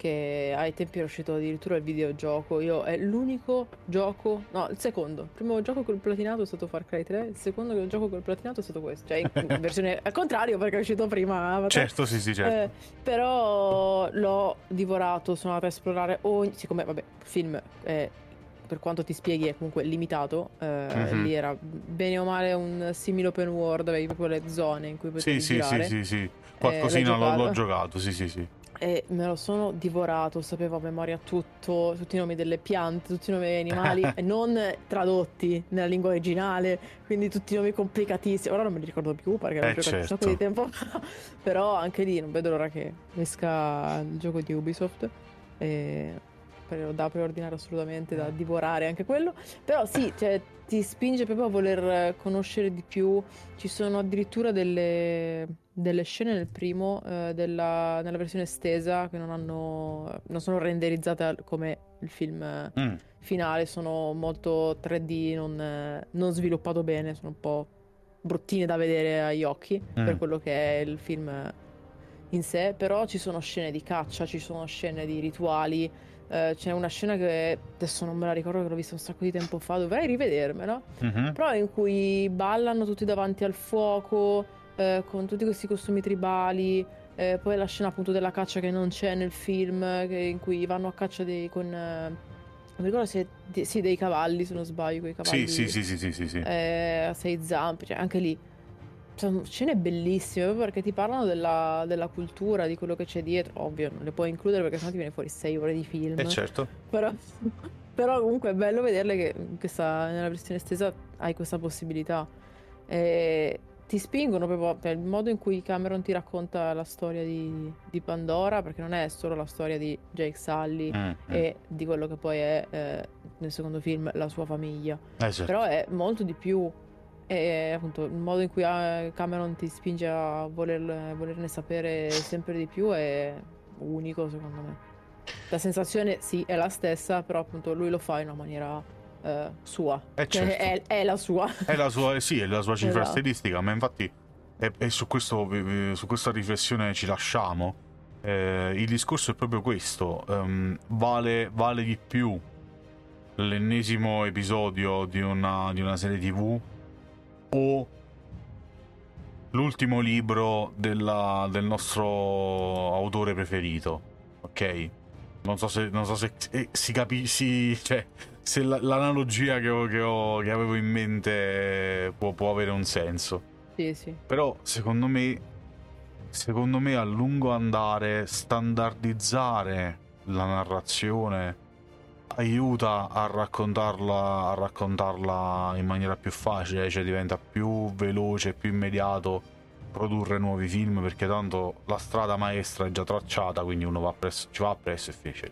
che ai tempi era uscito addirittura il videogioco. Io è l'unico gioco, no, il secondo. Il primo gioco col platinato è stato Far Cry 3, il secondo gioco col platinato è stato questo, cioè in *laughs* versione al contrario perché è uscito prima Avatar. Certo, sì, sì, certo. Eh, però l'ho divorato, sono andata a esplorare ogni siccome vabbè, film è per quanto ti spieghi è comunque limitato, eh, mm-hmm. lì era bene o male un simile open world, avevi proprio le zone in cui potevi sì, girare. Sì, sì, sì, sì. Qualcosina eh, l'ho, l'ho giocato, sì, sì, sì e me lo sono divorato, sapevo a memoria tutto, tutti i nomi delle piante, tutti i nomi degli animali, *laughs* e non tradotti nella lingua originale, quindi tutti i nomi complicatissimi. Ora non me li ricordo più perché eh, giocato certo. un sacco di tempo fa, però anche lì non vedo l'ora che esca il gioco di Ubisoft. E da preordinare assolutamente, da divorare anche quello. Però sì, cioè, ti spinge proprio a voler conoscere di più. Ci sono addirittura delle, delle scene nel primo, eh, della, nella versione estesa, che non, hanno, non sono renderizzate come il film mm. finale, sono molto 3D, non, non sviluppato bene, sono un po' bruttine da vedere agli occhi mm. per quello che è il film in sé, però ci sono scene di caccia, ci sono scene di rituali, eh, c'è una scena che adesso non me la ricordo che l'ho vista un sacco di tempo fa, dovrei rivedermela, mm-hmm. però in cui ballano tutti davanti al fuoco, eh, con tutti questi costumi tribali, eh, poi la scena appunto della caccia che non c'è nel film, che, in cui vanno a caccia dei, con... Eh, non mi ricordo se sì, dei cavalli, se non sbaglio, quei cavalli. Sì, sì, sì, sì, sì, sì. Eh, a sei zampe, cioè anche lì sono scene bellissime perché ti parlano della, della, cultura, di quello che c'è dietro. Ovvio, non le puoi includere perché sennò ti viene fuori 6 ore di film. Eh certo. Però, *laughs* però comunque è bello vederle che questa, nella versione estesa hai questa possibilità. E ti spingono proprio per il modo in cui Cameron ti racconta la storia di, di Pandora, perché non è solo la storia di Jake Sully mm, e di quello che poi è eh, nel secondo film la sua famiglia. Eh, certo. Però è molto di più e appunto il modo in cui ah, Cameron ti spinge a voler, volerne sapere sempre di più è unico secondo me. La sensazione sì è la stessa, però appunto lui lo fa in una maniera uh, sua. Eh certo. è, è, la sua. È la sua, sì, è la sua cifra esatto. stilistica, ma infatti è, è su, questo, su, questa riflessione ci lasciamo. Eh, il discorso è proprio questo, um, vale, vale di più l'ennesimo episodio di una, di una serie tv o l'ultimo libro della, del nostro autore preferito, ok? Non so se, non so se eh, si capisce, *laughs* cioè, se la, l'analogia che, ho, che, ho, che, avevo in mente può, può, avere un senso. Sì, sì. Però secondo me, secondo me a lungo andare standardizzare la narrazione aiuta a raccontarla, a raccontarla in maniera più facile, cioè diventa più veloce, più immediato produrre nuovi film perché tanto la strada maestra è già tracciata, quindi uno va presso, ci va presso e finisce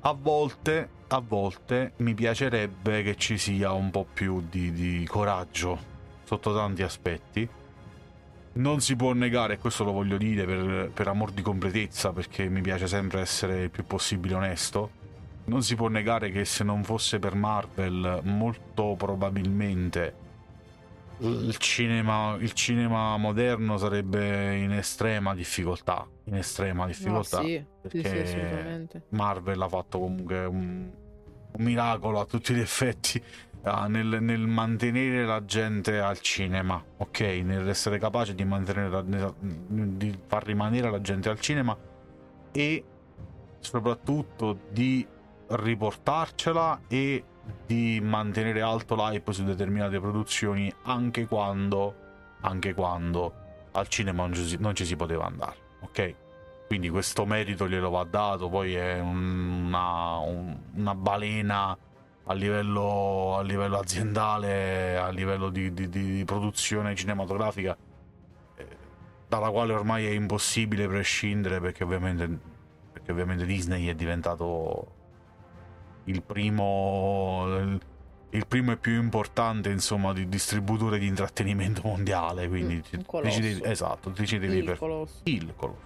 A volte, a volte mi piacerebbe che ci sia un po' più di, di coraggio sotto tanti aspetti. Non si può negare, e questo lo voglio dire per, per amor di completezza, perché mi piace sempre essere il più possibile onesto non si può negare che se non fosse per Marvel, molto probabilmente il cinema, il cinema moderno sarebbe in estrema difficoltà. In estrema difficoltà. No, sì, perché sì, sì, Marvel ha fatto comunque un, un, miracolo a tutti gli effetti. Nel, nel, mantenere la gente al cinema, ok? Nell'essere capace di, mantenere di far rimanere la gente al cinema e soprattutto di riportarcela e di mantenere alto l'hype su determinate produzioni anche quando, anche quando al cinema non ci, si poteva andare, ok? Quindi questo merito glielo va dato, poi è una, una balena a livello, a livello, aziendale, a livello di, di, di produzione cinematografica, eh, dalla quale ormai è impossibile prescindere perché ovviamente, perché ovviamente Disney è diventato il primo il primo e più importante insomma di distributore di intrattenimento mondiale quindi mm, decidi, esatto decidi per colosso. il colosso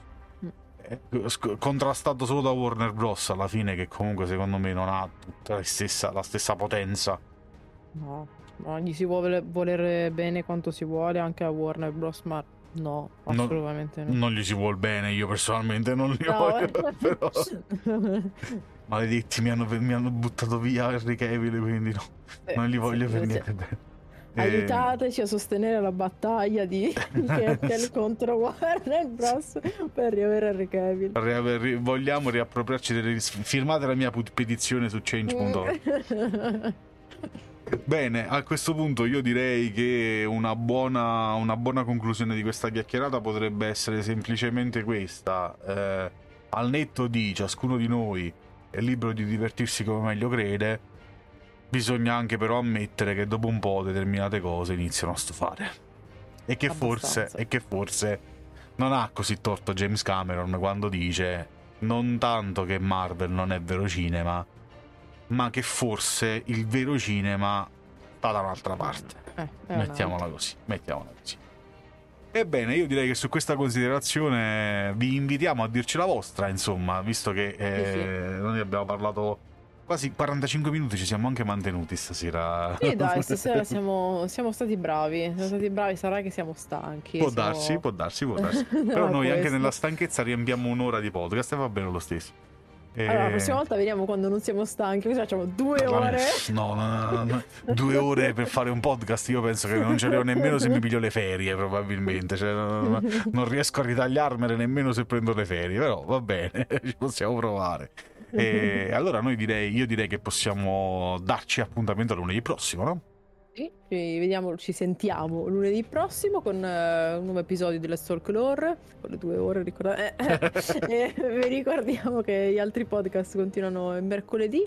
mm. eh, contrastato solo da Warner Bros alla fine che comunque secondo me non ha tutta la stessa, la stessa potenza no, no gli si vuole volere bene quanto si vuole anche a Warner Bros ma no assolutamente no, no. non gli si vuole bene io personalmente non li no. voglio *laughs* però *laughs* Maledetti, mi hanno, mi hanno buttato via Henry Cavill, quindi no, eh, non li voglio sì, per niente bene. Aiutateci a sostenere la battaglia di *laughs* Kettel contro Warner Bros. per riavere Henry Cavill. vogliamo riappropriarci delle... Firmate la mia petizione su change.org. *laughs* Bene, a questo punto io direi che una buona, una buona, conclusione di questa chiacchierata potrebbe essere semplicemente questa. Eh, al netto di ciascuno di noi è libero di divertirsi come meglio crede, bisogna anche però ammettere che dopo un po' determinate cose iniziano a stufare. E che, forse, e che forse non ha così torto James Cameron quando dice non tanto che Marvel non è vero cinema, ma che forse il vero cinema sta da un'altra parte. Eh, mettiamola così, mettiamola così. Ebbene, io direi che su questa considerazione vi invitiamo a dirci la vostra, insomma, visto che eh, sì, noi abbiamo parlato quasi 45 minuti, ci siamo anche mantenuti stasera. Sì, dai, *laughs* stasera siamo, siamo stati bravi, siamo stati bravi, sarà che siamo stanchi. Può siamo... darsi, può darsi, può darsi. *laughs* Però noi questo. anche nella stanchezza riempiamo un'ora di podcast e va bene lo stesso. E... Allora, la prossima volta veniamo quando non siamo stanchi, così facciamo due ore. *laughs* No, no, no, due ore per fare un podcast. Io penso che non ce le ho nemmeno se mi piglio le ferie, probabilmente. Cioè, non, non riesco a ritagliarmele nemmeno se prendo le ferie, però va bene, *laughs* ci possiamo provare. E allora noi direi, io direi che possiamo darci appuntamento lunedì prossimo, no? Ci, vediamo, ci sentiamo lunedì prossimo con uh, un nuovo episodio della Stalklore, con le due ore, ricordate. Eh, *laughs* *laughs* vi ricordiamo che gli altri podcast continuano il mercoledì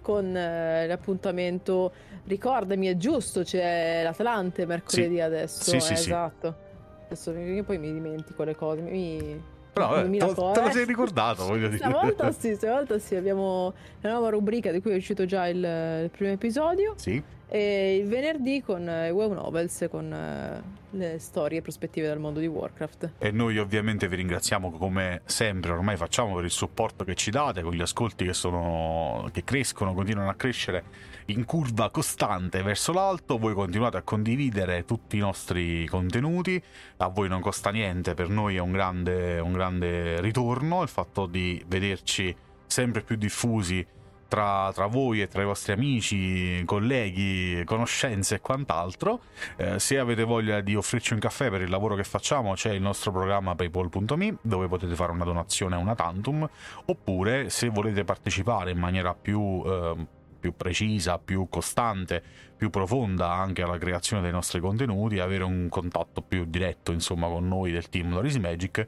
con uh, l'appuntamento, ricordami, è giusto, c'è l'Atlante mercoledì sì. adesso, sì, sì, esatto. Adesso io poi mi dimentico le cose, mi... Però eh, te, te lo sei ricordato, voglio dire. Stavolta *laughs* sì, stavolta sì, abbiamo la nuova rubrica di cui è uscito già il, il primo episodio. Sì e il venerdì con i eh, web novels, con eh, le storie e prospettive dal mondo di Warcraft. E noi ovviamente vi ringraziamo come sempre, ormai facciamo per il supporto che ci date, con gli ascolti che, sono, che crescono, continuano a crescere in curva costante verso l'alto, voi continuate a condividere tutti i nostri contenuti, a voi non costa niente, per noi è un grande, un grande ritorno il fatto di vederci sempre più diffusi tra, tra, voi e tra i vostri amici, colleghi, conoscenze e quant'altro. Eh, se avete voglia di offrirci un caffè per il lavoro che facciamo, c'è il nostro programma paypal.me dove potete fare una donazione a una tantum, oppure se volete partecipare in maniera più... Eh, più precisa, più costante, più profonda anche alla creazione dei nostri contenuti, avere un contatto più diretto insomma con noi del team Doris Magic,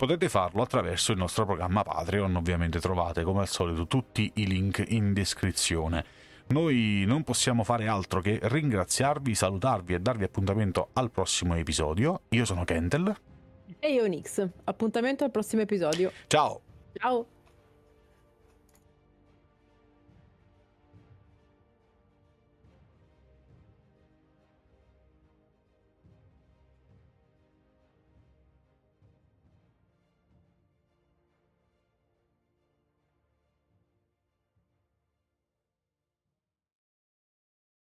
potete farlo attraverso il nostro programma Patreon, ovviamente trovate come al solito tutti i link in descrizione. Noi non possiamo fare altro che ringraziarvi, salutarvi e darvi appuntamento al prossimo episodio. Io sono Kentel. E io Nix. Appuntamento al prossimo episodio. Ciao. Ciao.